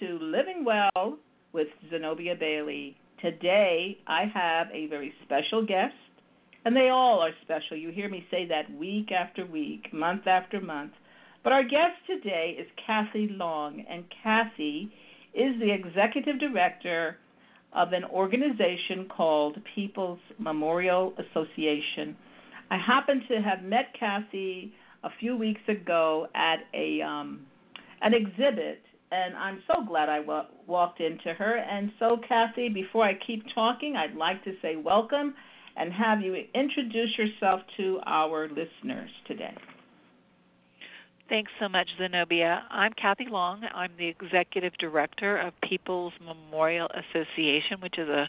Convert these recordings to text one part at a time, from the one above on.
To Living Well with Zenobia Bailey. Today I have a very special guest, and they all are special. You hear me say that week after week, month after month. But our guest today is Kathy Long, and Kathy is the executive director of an organization called People's Memorial Association. I happened to have met Kathy a few weeks ago at a um, an exhibit, and I'm so glad I walked into her. And so, Kathy, before I keep talking, I'd like to say welcome and have you introduce yourself to our listeners today. Thanks so much, Zenobia. I'm Kathy Long. I'm the executive director of People's Memorial Association, which is a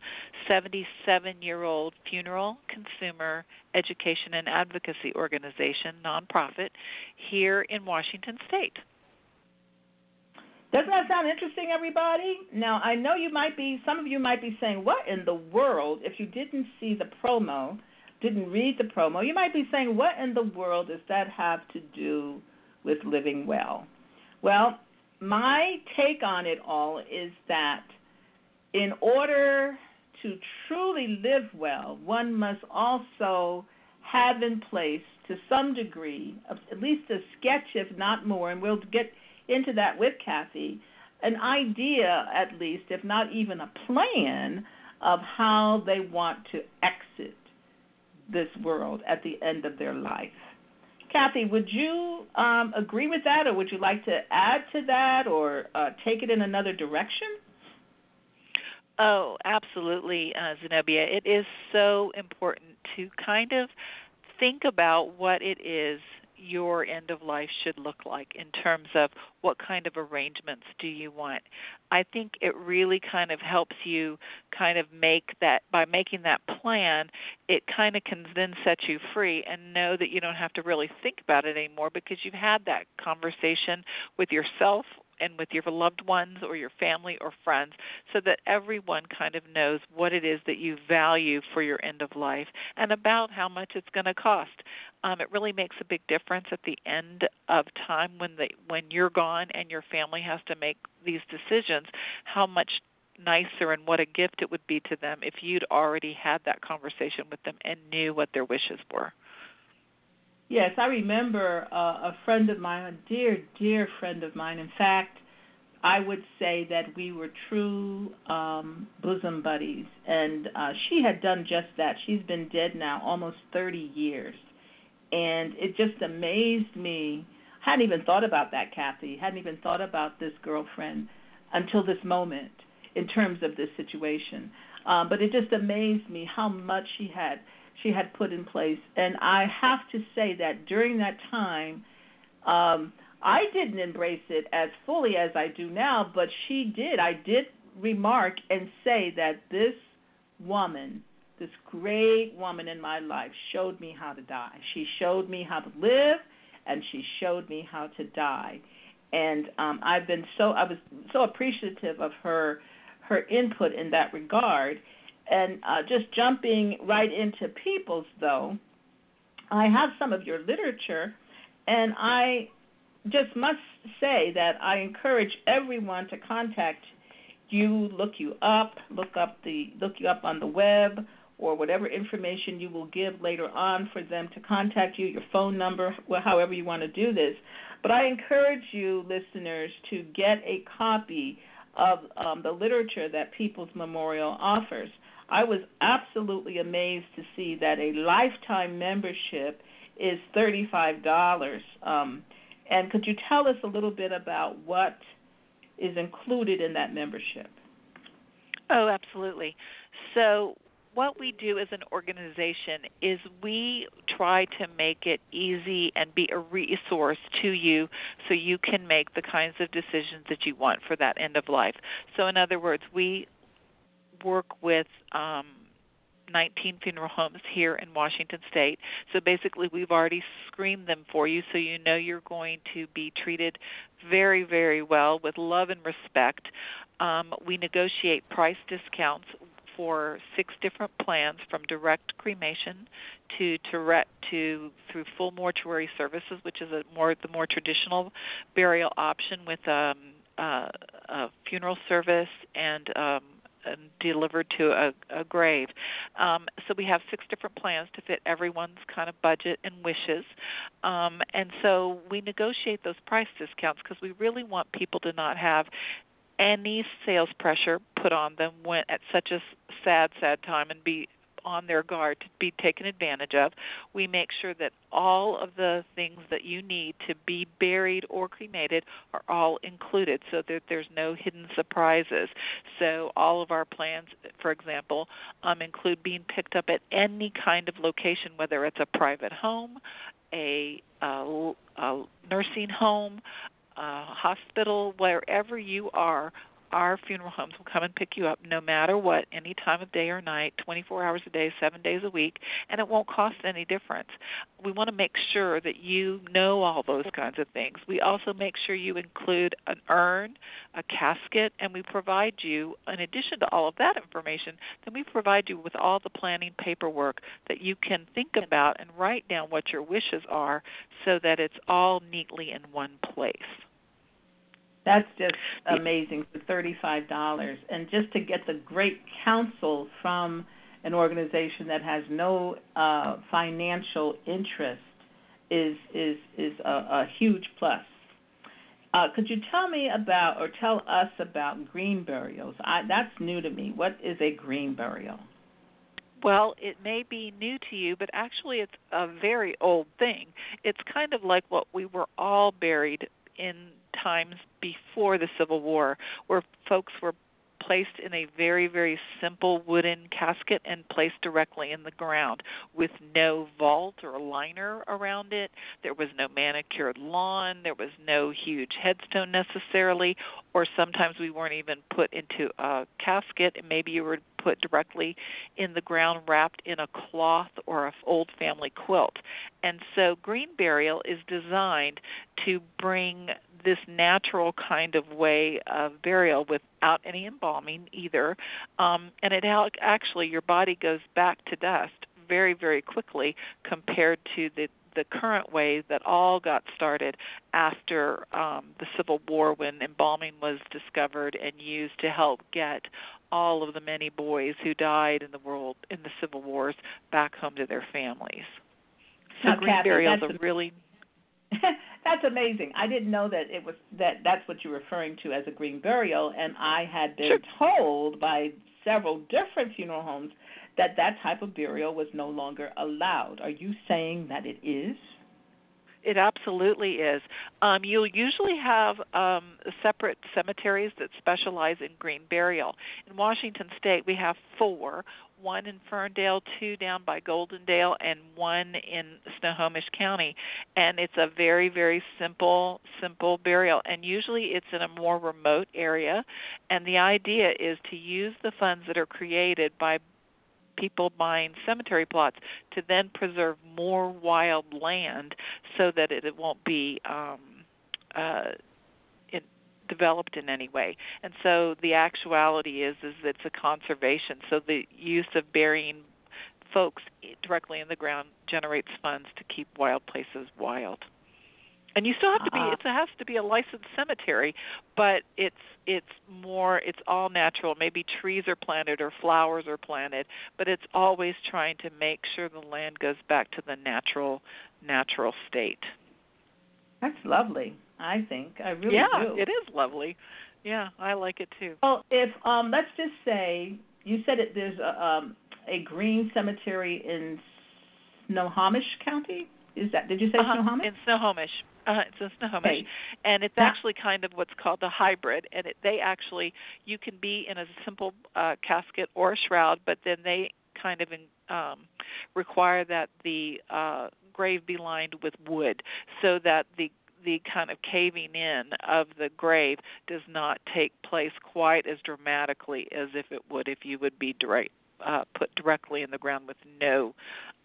77 year old funeral, consumer, education, and advocacy organization, nonprofit, here in Washington State. Doesn't that sound interesting, everybody? Now, I know you might be, some of you might be saying, what in the world, if you didn't see the promo, didn't read the promo, you might be saying, what in the world does that have to do with living well? Well, my take on it all is that in order to truly live well, one must also have in place, to some degree, at least a sketch, if not more, and we'll get into that with Kathy, an idea at least, if not even a plan, of how they want to exit this world at the end of their life. Kathy, would you um, agree with that, or would you like to add to that, or uh, take it in another direction? Oh, absolutely, uh, Zenobia. It is so important to kind of think about what it is your end of life should look like in terms of what kind of arrangements do you want. I think it really kind of helps you kind of make that by making that plan, it kind of can then set you free and know that you don't have to really think about it anymore because you've had that conversation with yourself and with your loved ones or your family or friends so that everyone kind of knows what it is that you value for your end of life and about how much it's going to cost. Um, it really makes a big difference at the end of time when they when you're gone and your family has to make these decisions how much nicer and what a gift it would be to them if you'd already had that conversation with them and knew what their wishes were. Yes, I remember uh, a friend of mine, a dear, dear friend of mine. In fact, I would say that we were true um, bosom buddies, and uh, she had done just that. She's been dead now almost 30 years, and it just amazed me. I hadn't even thought about that, Kathy. Hadn't even thought about this girlfriend until this moment in terms of this situation. Um, but it just amazed me how much she had she had put in place. And I have to say that during that time, um, I didn't embrace it as fully as I do now, but she did. I did remark and say that this woman, this great woman in my life, showed me how to die. She showed me how to live, and she showed me how to die. And um, I've been so I was so appreciative of her her input in that regard. And uh, just jumping right into people's, though, I have some of your literature, and I just must say that I encourage everyone to contact you, look you up, look up the look you up on the web or whatever information you will give later on for them to contact you, your phone number, however you want to do this. But I encourage you, listeners, to get a copy of um, the literature that People's Memorial offers. I was absolutely amazed to see that a lifetime membership is $35. Um, and could you tell us a little bit about what is included in that membership? Oh, absolutely. So, what we do as an organization is we try to make it easy and be a resource to you so you can make the kinds of decisions that you want for that end of life. So, in other words, we work with um, 19 funeral homes here in Washington State. So basically, we've already screened them for you so you know you're going to be treated very, very well with love and respect. Um, we negotiate price discounts for six different plans from direct cremation to direct to through full mortuary services, which is a more the more traditional burial option with um, uh, a funeral service and um, delivered to a, a grave. Um, so we have six different plans to fit everyone's kind of budget and wishes. Um, and so we negotiate those price discounts because we really want people to not have any sales pressure put on them when at such a sad, sad time and be on their guard to be taken advantage of. We make sure that all of the things that you need to be buried or cremated are all included so that there's no hidden surprises. So, all of our plans, for example, um, include being picked up at any kind of location, whether it's a private home, a, a, a nursing home, a hospital, wherever you are, our funeral homes will come and pick you up no matter what, any time of day or night, 24 hours a day, seven days a week, and it won't cost any difference. We want to make sure that you know all those kinds of things. We also make sure you include an urn, a casket, and we provide you, in addition to all of that information, then we provide you with all the planning paperwork that you can think about and write down what your wishes are so that it's all neatly in one place. That's just amazing for $35. And just to get the great counsel from an organization that has no uh, financial interest is is is a, a huge plus. Uh, could you tell me about or tell us about green burials? I, that's new to me. What is a green burial? Well, it may be new to you, but actually it's a very old thing. It's kind of like what we were all buried in times before the Civil War, where folks were placed in a very, very simple wooden casket and placed directly in the ground with no vault or liner around it. There was no manicured lawn. There was no huge headstone necessarily, or sometimes we weren't even put into a casket and maybe you were put directly in the ground wrapped in a cloth or an old family quilt. And so green burial is designed to bring this natural kind of way of burial without any embalming either. Um, and it actually, your body goes back to dust very, very quickly compared to the the current way that all got started after um, the Civil War when embalming was discovered and used to help get all of the many boys who died in the world in the Civil Wars back home to their families. So now, green Kathy, burials are really that's amazing. I didn't know that it was that that's what you're referring to as a green burial, and I had been sure. told by several different funeral homes that that type of burial was no longer allowed. Are you saying that it is? It absolutely is. Um, you'll usually have um, separate cemeteries that specialize in green burial. In Washington State, we have four one in Ferndale, two down by Goldendale, and one in Snohomish County. And it's a very, very simple, simple burial. And usually it's in a more remote area. And the idea is to use the funds that are created by people buying cemetery plots to then preserve more wild land so that it, it won't be um, uh, developed in any way. And so the actuality is is it's a conservation. So the use of burying folks directly in the ground generates funds to keep wild places wild. And you still have to be uh-huh. it has to be a licensed cemetery, but it's it's more it's all natural. Maybe trees are planted or flowers are planted, but it's always trying to make sure the land goes back to the natural natural state. That's lovely. I think I really yeah, do. it is lovely. Yeah, I like it too. Well, if um, let's just say you said it, there's a, um, a green cemetery in Snohomish County. Is that? Did you say uh-huh. Snohomish? In Snohomish. Uh, it's in Snohomish, Okay. and it's actually kind of what's called a hybrid. And it, they actually, you can be in a simple uh, casket or a shroud, but then they kind of in, um, require that the uh, grave be lined with wood, so that the the kind of caving in of the grave does not take place quite as dramatically as if it would if you would be direct, uh, put directly in the ground with no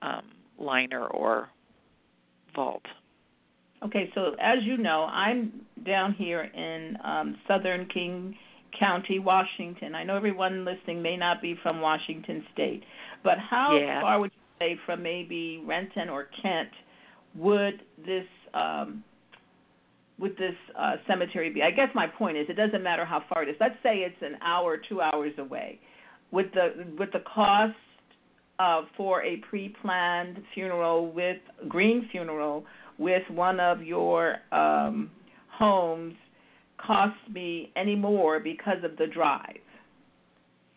um, liner or vault. Okay, so as you know, I'm down here in um, southern King County, Washington. I know everyone listening may not be from Washington State, but how Yeah. far would you say from maybe Renton or Kent would this um, would this uh, cemetery be? I guess my point is, it doesn't matter how far it is. Let's say it's an hour, two hours away. With the with the cost uh, for a pre-planned funeral with green funeral with one of your um, homes cost me any more because of the drive,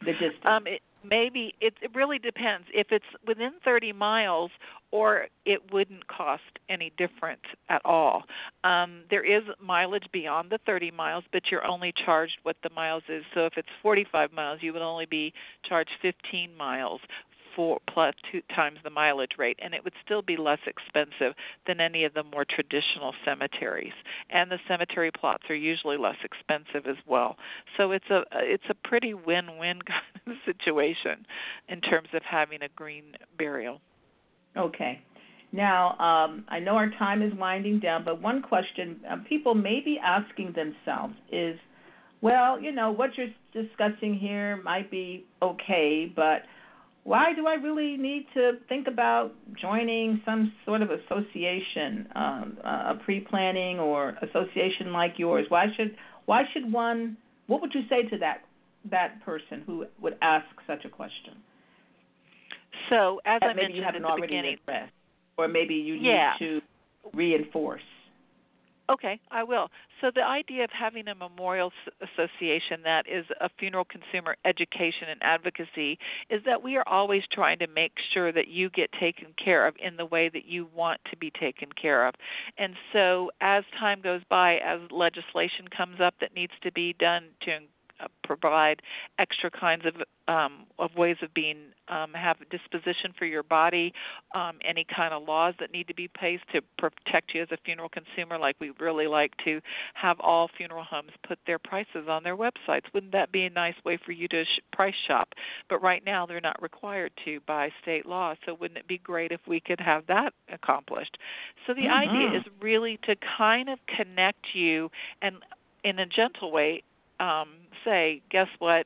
the distance. Um, it, maybe it, it really depends. If it's within 30 miles, or it wouldn't cost any difference at all. Um, there is mileage beyond the 30 miles, but you're only charged what the miles is. So if it's 45 miles, you would only be charged 15 miles for plus two times the mileage rate, and it would still be less expensive than any of the more traditional cemeteries. And the cemetery plots are usually less expensive as well. So it's a it's a pretty win-win kind of situation in terms of having a green burial. Okay. Now, um, I know our time is winding down, but one question uh, people may be asking themselves is, well, you know, what you're discussing here might be okay, but why do I really need to think about joining some sort of association, um, a pre-planning or association like yours? Why should why should one? What would you say to that that person who would ask such a question? So as I maybe mentioned you haven't at the already beginning, addressed, or maybe you Yeah. need to reinforce. Okay, I will. So the idea of having a memorial association that is a funeral consumer education and advocacy is that we are always trying to make sure that you get taken care of in the way that you want to be taken care of. And so as time goes by, as legislation comes up that needs to be done to provide extra kinds of um, of ways of being um, have disposition for your body, um, any kind of laws that need to be placed to protect you as a funeral consumer. Like we really like to have all funeral homes put their prices on their websites. Wouldn't that be a nice way for you to sh- price shop? But right now they're not required to by state law. So wouldn't it be great if we could have that accomplished? So the idea Mhm. is really to kind of connect you and in a gentle way um, say, guess what?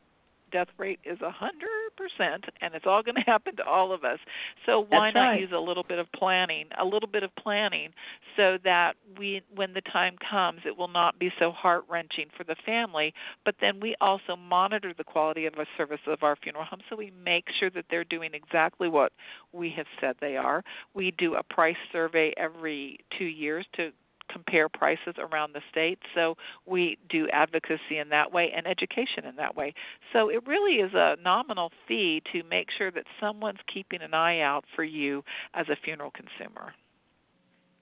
Death rate is a hundred percent, and it's all going to happen to all of us. So why That's not right. use a little bit of planning, a little bit of planning, so that we, when the time comes, it will not be so heart wrenching for the family. But then we also monitor the quality of our service of our funeral home, so we make sure that they're doing exactly what we have said they are. We do a price survey every two years to compare prices around the state. So we do advocacy in that way and education in that way. So it really is a nominal fee to make sure that someone's keeping an eye out for you as a funeral consumer.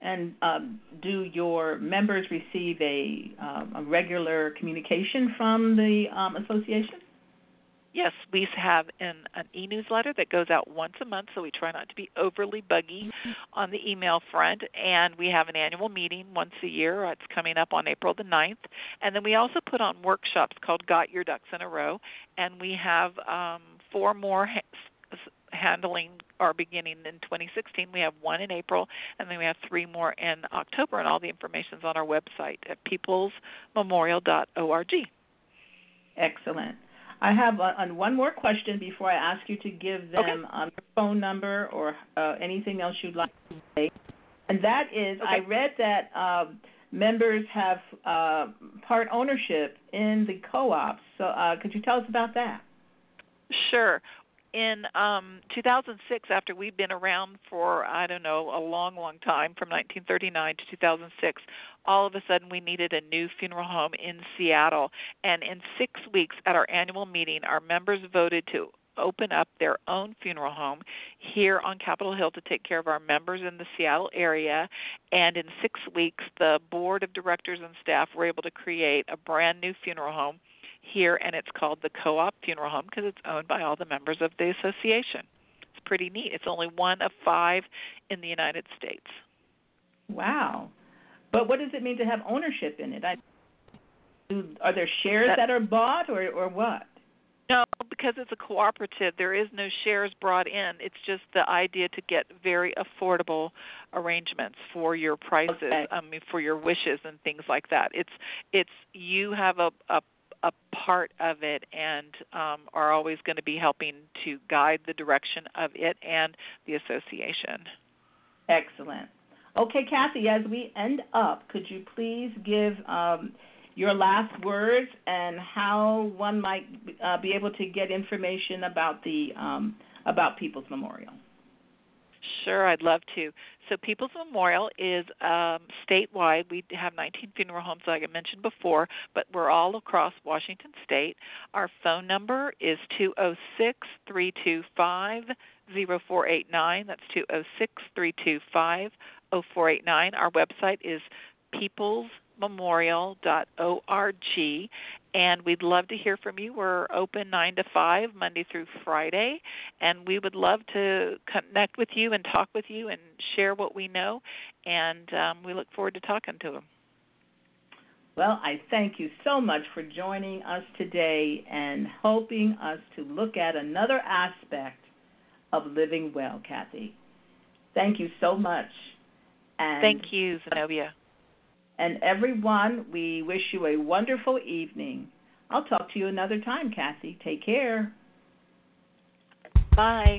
And um, do your members receive a, um, a regular communication from the um, association? Yes, we have an, an e-newsletter that goes out once a month, so we try not to be overly buggy on the email front. And we have an annual meeting once a year. It's coming up on April the 9th. And then we also put on workshops called Got Your Ducks in a Row. And we have um, four more ha- handling are beginning in 2016. We have one in April, and then we have three more in October. And all the information is on our website at peoplesmemorial.org. Excellent. I have uh, on one more question before I ask you to give them um, your phone number or uh, anything else you'd like to say. And that is, I read that um, members have uh, part ownership in the co-ops. So uh, could you tell us about that? Sure. In um, 2006, after we've been around for, I don't know, a long, long time, from 1939 to 2006, all of a sudden we needed a new funeral home in Seattle. And in six weeks at our annual meeting, our members voted to open up their own funeral home here on Capitol Hill to take care of our members in the Seattle area. And in six weeks, the board of directors and staff were able to create a brand new funeral home here, and it's called the Co op Funeral Home because it's owned by all the members of the association. It's pretty neat. It's only one of five in the United States. Wow. But what does it mean to have ownership in it? I, are there shares that, that are bought or, or what? No, because it's a cooperative, there is no shares brought in. It's just the idea to get very affordable arrangements for your prices, okay. I mean for your wishes and things like that. It's it's you have a a a part of it and um, are always going to be helping to guide the direction of it and the association. Excellent. Okay, Kathy, as we end up, could you please give um, your last words and how one might uh, be able to get information about the um, about People's Memorial? Sure, I'd love to. So, People's Memorial is um, statewide. We have 19 funeral homes, like I mentioned before, but we're all across Washington State. Our phone number is 206 325 0489. That's 206 325 0489. Our website is peoplesmemorial.org and we'd love to hear from you. We're open 9 to 5 Monday through Friday and we would love to connect with you and talk with you and share what we know and um, we look forward to talking to them. Well, I thank you so much for joining us today and helping us to look at another aspect of living well, Kathy. Thank you so much. And Thank you, Zenobia. And everyone, we wish you a wonderful evening. I'll talk to you another time, Kathy. Take care. Bye.